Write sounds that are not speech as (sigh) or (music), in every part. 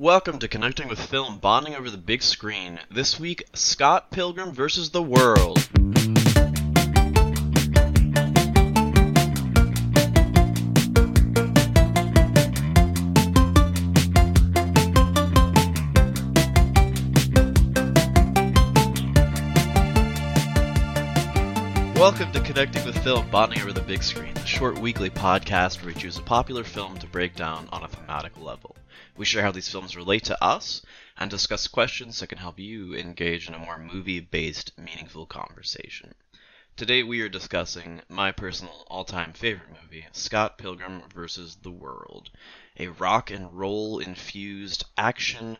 Welcome to Connecting with Film, bonding over the big screen. This week, Scott Pilgrim versus the World. Welcome to Connecting with Film, bonding over the big screen, a short weekly podcast where we choose a popular film to break down on a thematic level. We share how these films relate to us and discuss questions that can help you engage in a more movie based, meaningful conversation. Today we are discussing my personal all time favorite movie, Scott Pilgrim vs. the World, a rock and roll infused action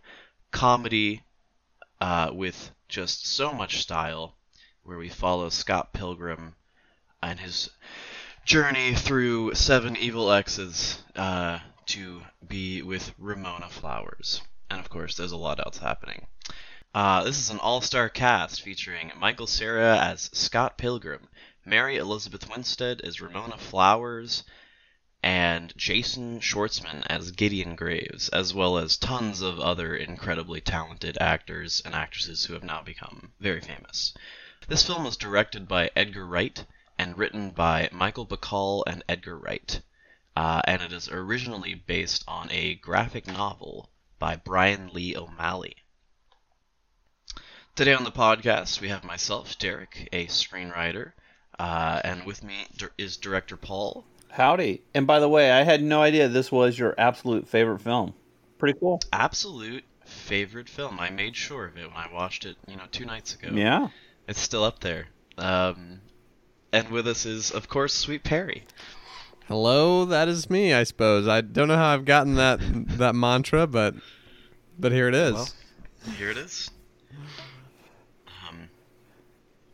comedy uh, with just so much style, where we follow Scott Pilgrim and his journey through seven evil exes uh, to be with Ramona Flowers. And of course, there's a lot else happening. Uh, this is an all star cast featuring Michael Cera as Scott Pilgrim, Mary Elizabeth Winstead as Ramona Flowers, and Jason Schwartzman as Gideon Graves, as well as tons of other incredibly talented actors and actresses who have now become very famous. This film was directed by Edgar Wright and written by Michael Bacall and Edgar Wright, uh, and it is originally based on a graphic novel by Brian Lee O'Malley. Today on the podcast, we have myself, Derek, a screenwriter, uh, and with me is director Paul. Howdy. And by the way, I had no idea this was your absolute favorite film. Pretty cool. Absolute favorite film. I made sure of it when I watched it, you know, two nights ago. Yeah. It's still up there. Um, and with us is, of course, Sweet Perry. Hello, that is me. I suppose I don't know how I've gotten that that mantra, but but here it is. Well, here it is. Um,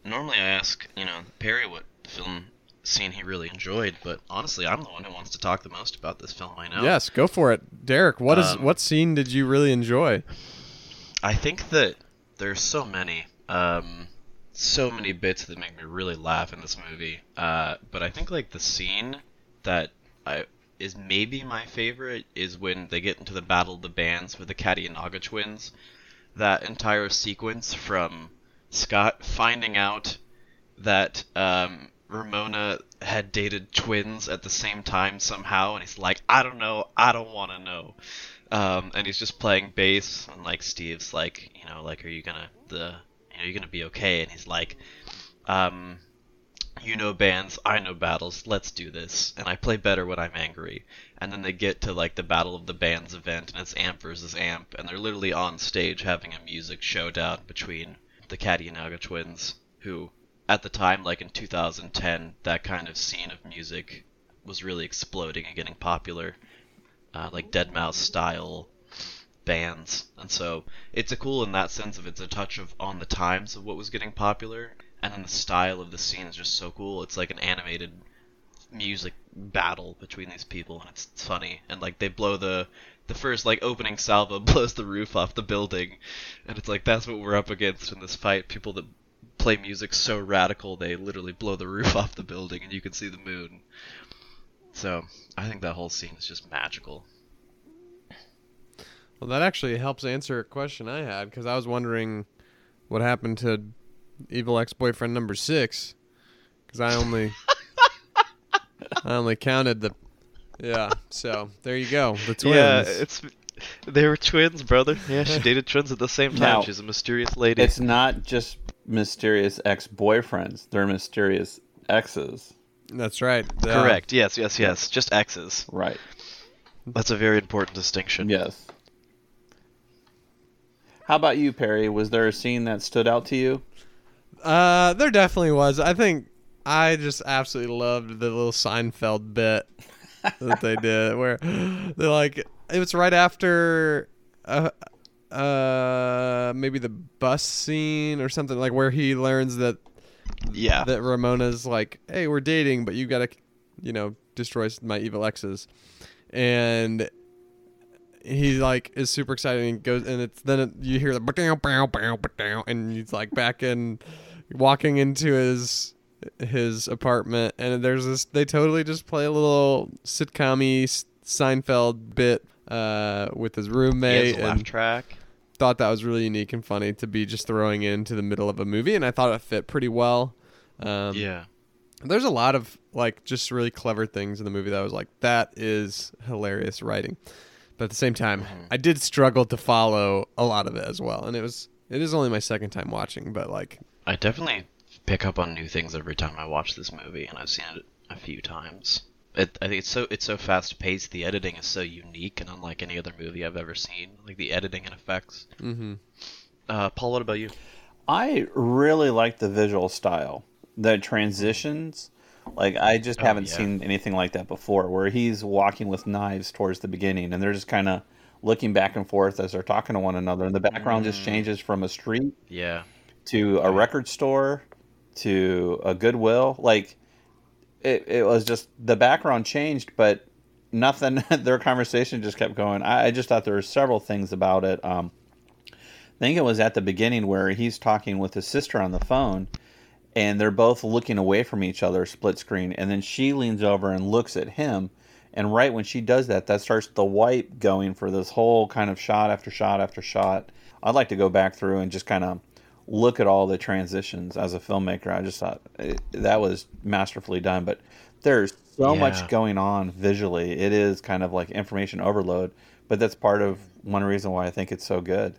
normally I ask, you know, Perry what film scene he really enjoyed, but honestly, I'm the one who wants to talk the most about this film. I know. Yes, go for it, Derek. What is um, what scene did you really enjoy? I think that there's so many. Um, so many bits that make me really laugh in this movie. Uh, but I think like the scene that I is maybe my favorite is when they get into the battle of the bands with the Katayanagi twins. That entire sequence from Scott finding out that um, Ramona had dated twins at the same time somehow, and he's like, I don't know, I don't want to know. Um, and he's just playing bass, and like Steve's like, you know, like, are you gonna the you you're gonna be okay. And he's like, um, you know bands, I know battles, let's do this. And I play better when I'm angry. And then they get to like the Battle of the Bands event, and it's amp versus amp, and they're literally on stage having a music showdown between the Katayanagi twins, who at the time, like in 2010, that kind of scene of music was really exploding and getting popular, uh, like Deadmau5 style bands. And so it's a cool in that sense of it's a touch of on the times of what was getting popular, and then the style of the scene is just so cool. It's like an animated music battle between these people, and it's, funny. And like they blow the the first like opening salvo (laughs) blows the roof off the building, and it's like that's what we're up against in this fight. People that play music so radical they literally blow the (laughs) roof off the building, and you can see the moon. So I think that whole scene is just magical. Well, that actually helps answer a question I had because I was wondering what happened to evil ex-boyfriend number six because I only (laughs) I only counted the yeah. So there you go, the twins. Yeah, it's they were twins, brother. Yeah, she (laughs) dated twins at the same time. Now, She's a mysterious lady. It's not just mysterious ex-boyfriends; they're mysterious exes. That's right. Correct. Yes, yes, yes. Just exes. Right. That's a very important distinction. Yes. How about you, Perry? Was there a scene that stood out to you? Uh, there definitely was. I think I just absolutely loved the little Seinfeld bit that they (laughs) did, where they're like, it was right after, uh, uh, maybe the bus scene or something like where he learns that, yeah, that Ramona's like, hey, we're dating, but you gotta, you know, destroy my evil exes, and he like is super excited and goes and it's then it, you hear the and he's like back in walking into his his apartment and there's this they totally just play a little sitcom Seinfeld bit uh, with his He roommate a laugh and track. thought that was really unique and funny to be just throwing into the middle of a movie and I thought it fit pretty well. Um, yeah. there's a lot of like just really clever things in the movie that I was like that is hilarious writing. But at the same time, Mhm. I did struggle to follow a lot of it as well. And it was it is only my second time watching, but like I definitely pick up on new things every time I watch this movie, and I've seen it a few times. It, I think it's so it's so fast paced. The editing is so unique and unlike any other movie I've ever seen. Like the editing and effects. Mm-hmm. Uh, Paul, what about you? I really like the visual style. The transitions, like I just Oh, haven't yeah. seen anything like that before. Where he's walking with knives towards the beginning, and they're just kind of looking back and forth as they're talking to one another, and the background just Mm. changes from a street Yeah. To a record store to a Goodwill. Like it, it was just the background changed, but nothing. (laughs) Their conversation just kept going. I, I just thought there were several things about it. Um, I think it was at the beginning where he's talking with his sister on the phone, and they're both looking away from each other, split screen, and then she leans over and looks at him. And right when she does that, that starts the wipe going for this whole kind of shot after shot after shot. I'd like to go back through and just kind of look at all the transitions as a filmmaker. I just thought it, that was masterfully done. But there's so Yeah. much going on visually. It is kind of like information overload. But that's part of one reason why I think it's so good.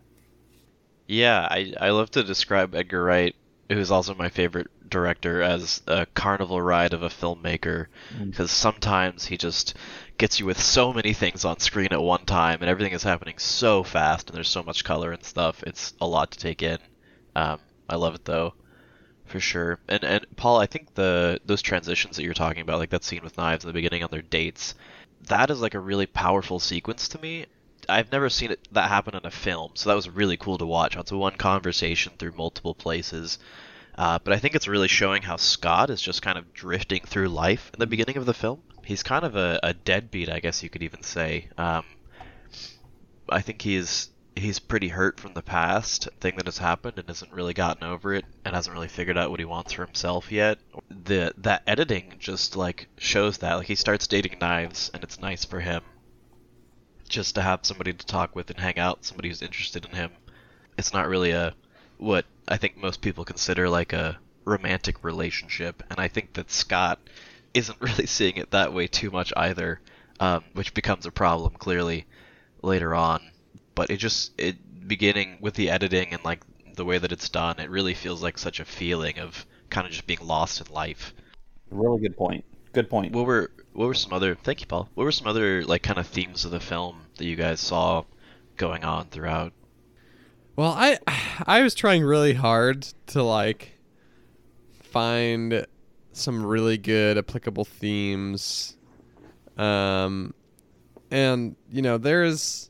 Yeah, I I love to describe Edgar Wright, who's also my favorite director, as a carnival ride of a filmmaker. Mm. Because sometimes he just gets you with so many things on screen at one time, and everything is happening so fast, and there's so much color and stuff. It's a lot to take in. Um, I love it though, for sure. And and Paul, I think the those transitions that you're talking about, like that scene with knives in the beginning on their dates, that is like a really powerful sequence to me. I've never seen it that happen in a film, so that was really cool to watch. It's one conversation through multiple places. Uh, but I think it's really showing how Scott is just kind of drifting through life in the beginning of the film. He's kind of a, a deadbeat, I guess you could even say. Um, I think he's he's pretty hurt from the past thing that has happened and hasn't really gotten over it and hasn't really figured out what he wants for himself yet. The that editing just like shows that like he starts dating knives and it's nice for him just to have somebody to talk with and hang out, somebody who's interested in him. It's not really a what I think most people consider like a romantic relationship, and I think that Scott isn't (laughs) really seeing it that way too much either, um, which becomes a problem clearly later on. But it just it beginning with the editing and like the way that it's done, it really feels like such a feeling of kind of just being lost in life. Really good point. Good point. What were what were some other thank you, Paul. What were some other like kind of themes of the film that you guys saw going on throughout? Well, I I was trying really hard to like find some really good applicable themes. Um and you know, there's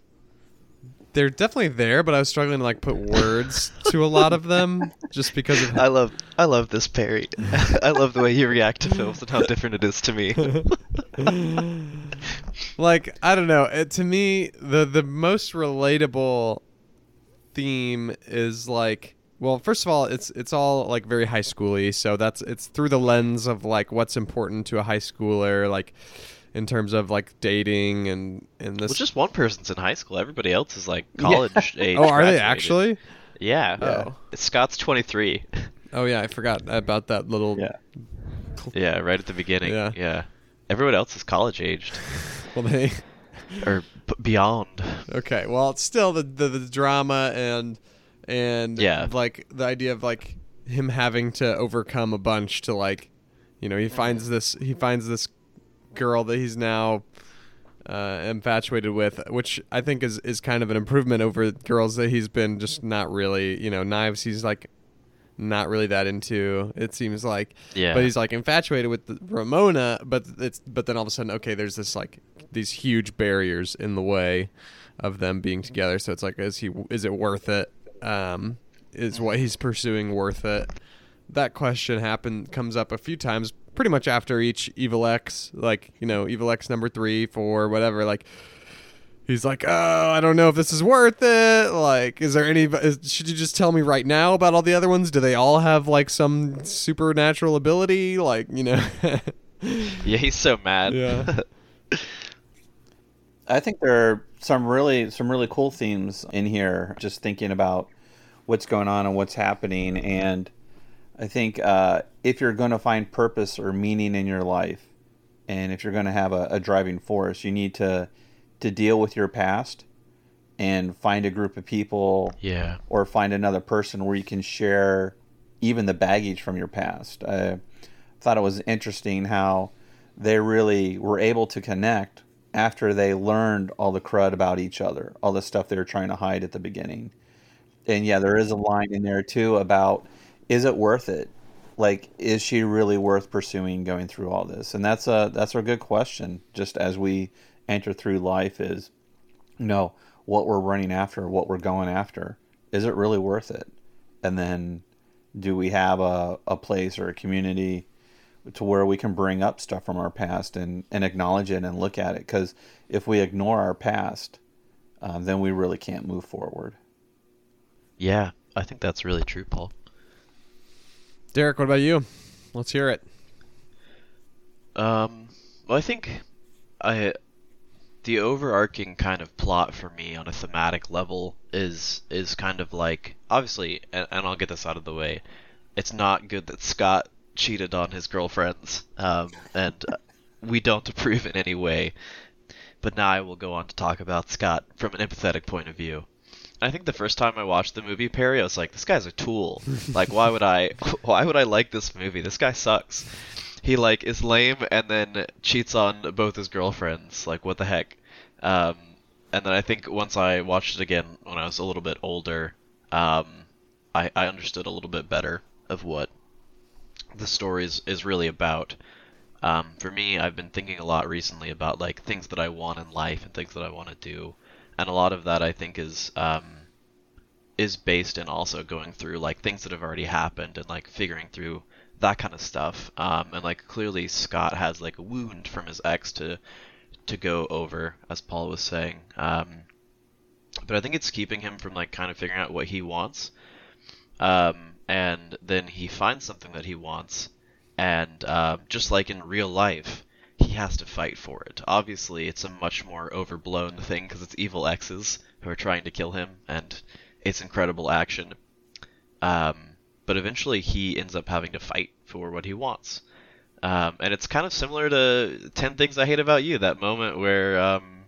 they're definitely there, but I was struggling to like put words to a lot of them just because of (laughs) I love I love this Perry. (laughs) I love the way you react to films and how different it is to me. (laughs) like I don't know. It, to me, the the most relatable theme is like, well, first of all, it's it's all like very high schooly. So that's it's through the lens of like what's important to a high schooler, like in terms of like dating and and this. well, just one person's in high school. Everybody else is like college (laughs) oh, age. oh, are they actually? Yeah. Oh. Scott's 23. Oh yeah, I forgot about that little. Yeah. yeah, right at the beginning. Yeah. Yeah. Everyone else is college aged (laughs) Well, they. (laughs) or b- beyond. Okay, well, it's still the, the the drama and and Yeah. like the idea of like him having to overcome a bunch to like, you know, he finds this he finds this girl that he's now uh, infatuated with, which I think is is kind of an improvement over girls that he's been just not really, you know, knives. He's like not really that into. It seems like, Yeah. but he's like infatuated with Ramona. But it's but then all of a sudden, okay, there's this like these huge barriers in the way of them being together. So it's like, is he is it worth it? Um, is what he's pursuing worth it? That question happen comes up a few times, pretty much after each Evil X, like you know, Evil X number three, four, whatever. Like he's like, oh, I don't know if this is worth it. Like, is there any? Is, should you just tell me right now about all the other ones? Do they all have like some supernatural ability? Like, you know. (laughs) Yeah, he's so mad. Yeah. (laughs) I think there are some really some really cool themes in here. Just thinking about what's going on and what's happening, and I think uh, if you're going to find purpose or meaning in your life, and if you're going to have a, a driving force, you need to to deal with your past and find a group of people Yeah. or find another person where you can share even the baggage from your past. I thought it was interesting how they really were able to connect after they learned all the crud about each other, all the stuff they were trying to hide at the beginning. And yeah, there is a line in there too about is it worth it? Like is she really worth pursuing going through all this? And that's a that's a good question just as we enter through life is you know what we're running after, what we're going after. Is it really worth it? And then do we have a, a place or a community to where we can bring up stuff from our past and, and acknowledge it and look at it? Because if we ignore our past, uh, then we really can't move forward. Yeah, I think that's really true, Paul. Derek, what about you? Let's hear it. Um, well, I think I the overarching kind of plot for me on a thematic level is is kind of like obviously, and, and I'll get this out of the way. It's not good that Scott cheated on his girlfriends, um, and we don't approve in any way. But now I will go on to talk about Scott from an empathetic point of view. I think the first time I watched the movie Perry, I was like, "This guy's a tool. like, why would I? (laughs) Why would I like this movie? This guy sucks." He like is lame and then cheats on both his girlfriends. Like, what the heck? Um, and then I think once I watched it again when I was a little bit older, um, I, I understood a little bit better of what the story is, is really about. Um, for me, I've been thinking a lot recently about like things that I want in life and things that I want to do, and a lot of that I think is um, is based in also going through like things that have already happened and like figuring through that kind of stuff. Um, and like clearly Scott has like a wound from his ex to to go over, as Paul was saying. Um, but I think it's keeping him from like kind of figuring out what he wants. Um, and then he finds something that he wants, and uh, just like in real life, has to fight for it. Obviously, it's a much more overblown thing because it's evil exes who are trying to kill him, and it's incredible action. Um, but eventually, he ends up having to fight for what he wants. Um, and it's kind of similar to 10 Things I Hate About You, that moment where, um,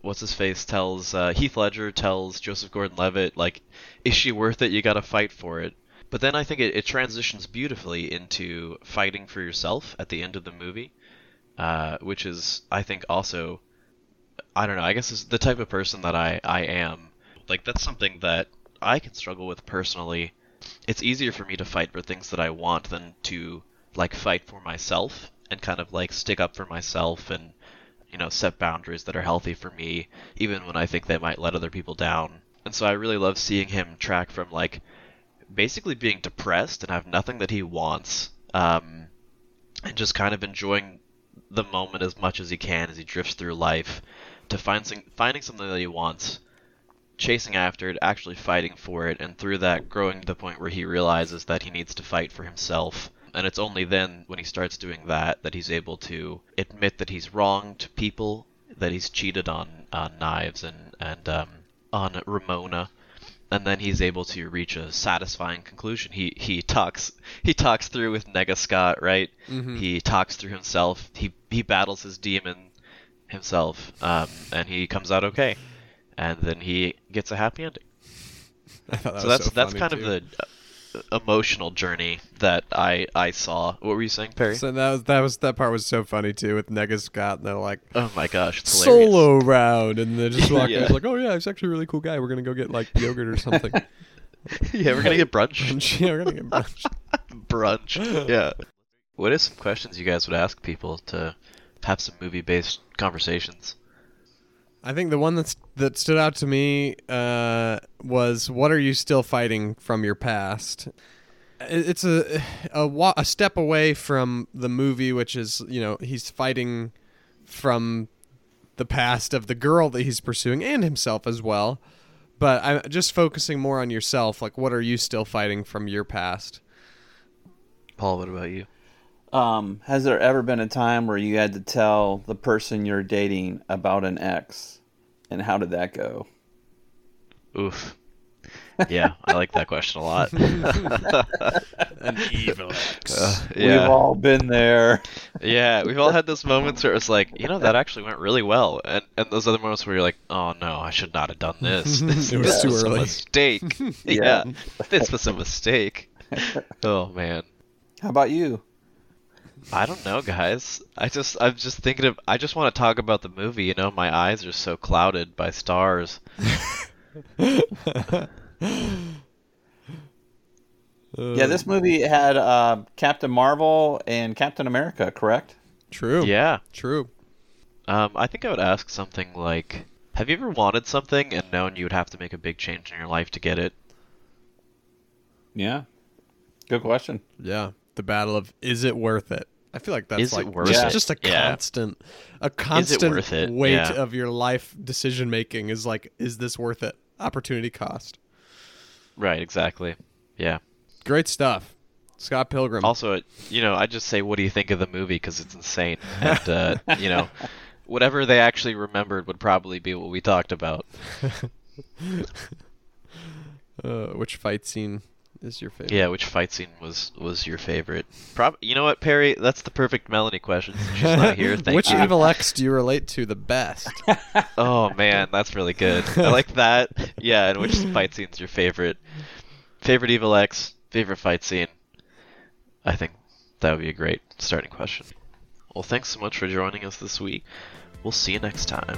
what's his face tells, uh, Heath Ledger tells Joseph Gordon Levitt, like, is she worth it? You gotta fight for it. But then I think it, it transitions beautifully into fighting for yourself at the end of the movie, uh, which is, I think, also, I don't know, I guess is the type of person that I, I am. Like, that's something that I can struggle with personally. It's easier for me to fight for things that I want than to like fight for myself and kind of like stick up for myself and you know set boundaries that are healthy for me even when I think they might let other people down. And so I really love seeing him track from like basically being depressed and have nothing that he wants um, and just kind of enjoying the moment as much as he can as he drifts through life to find some, finding something that he wants chasing after it actually fighting for it and through that growing to the point where he realizes that he needs to fight for himself. And it's only then when he starts doing that that he's able to admit that he's wronged people, that he's cheated on on knives and and um, on Ramona, and then he's able to reach a satisfying conclusion. He he talks he talks through with Nega Scott, right? Mhm. He talks through himself. He he battles his demon himself, um, and he comes out okay, and then he gets a happy ending. (laughs) I thought that so that's that's funny, kind too. of the emotional journey that I I saw. What were you saying, Perry? So that was that was that part was so funny too with Nega Scott and they're like oh my gosh, it's solo round and then just (laughs) walk Yeah. He's like, oh yeah, he's actually a really cool guy. We're gonna go get like yogurt or something. (laughs) yeah, we're gonna get brunch. (laughs) Brunch. yeah, we're gonna get brunch. brunch. Yeah. What are some questions you guys would ask people to have some movie-based conversations? I think the one that's that stood out to me uh, was what are you still fighting from your past? It's a a, wa- a step away from the movie, which is you know he's fighting from the past of the girl that he's pursuing and himself as well. But I'm just focusing more on yourself. Like, what are you still fighting from your past? Paul, what about you? Um, has there ever been a time where you had to tell the person you're dating about an ex And how did that go? Oof. Yeah, I like that question a lot. (laughs) An evil X. Uh, We've all been there. yeah, we've all had those moments where it's like, you know, that actually went really well, and and those other moments where you're like, oh no, I should not have done this. (laughs) This, It was this too was early. a mistake. (laughs) Yeah. yeah, this was a mistake. Oh man. How about you? I don't know, guys. I just I'm just thinking of I just want to talk about the movie, you know, my eyes are so clouded by stars. (laughs) Yeah, this movie had uh, Captain Marvel and Captain America, correct? True. Yeah. True. Um I think I would ask something like have you ever wanted something and known you would have to make a big change in your life to get it? Yeah. Good question. Yeah. The battle of is it worth it? I feel like that's Is like worth just, it? just a Yeah. constant a constant weight Yeah. of your life decision making is like is this worth it? Opportunity cost. Right, exactly. Yeah. Great stuff. Scott Pilgrim. Also, you know, I just say, what do you think of the movie? Because it's insane. And, uh, (laughs) you know, whatever they actually remembered would probably be what we talked about. (laughs) Uh, which fight scene is your favorite? Yeah, which fight scene was was your favorite? Prob- you know what, Perry? That's the perfect Melanie question. She's not here. (laughs) Thank you. which you. evil X do you relate to the best? (laughs) Oh man, that's really good. I like that. Yeah, and which fight scene's your favorite? Favorite Evil X, favorite fight scene. I think that would be a great starting question. Well, thanks so much for joining us this week. We'll see you next time.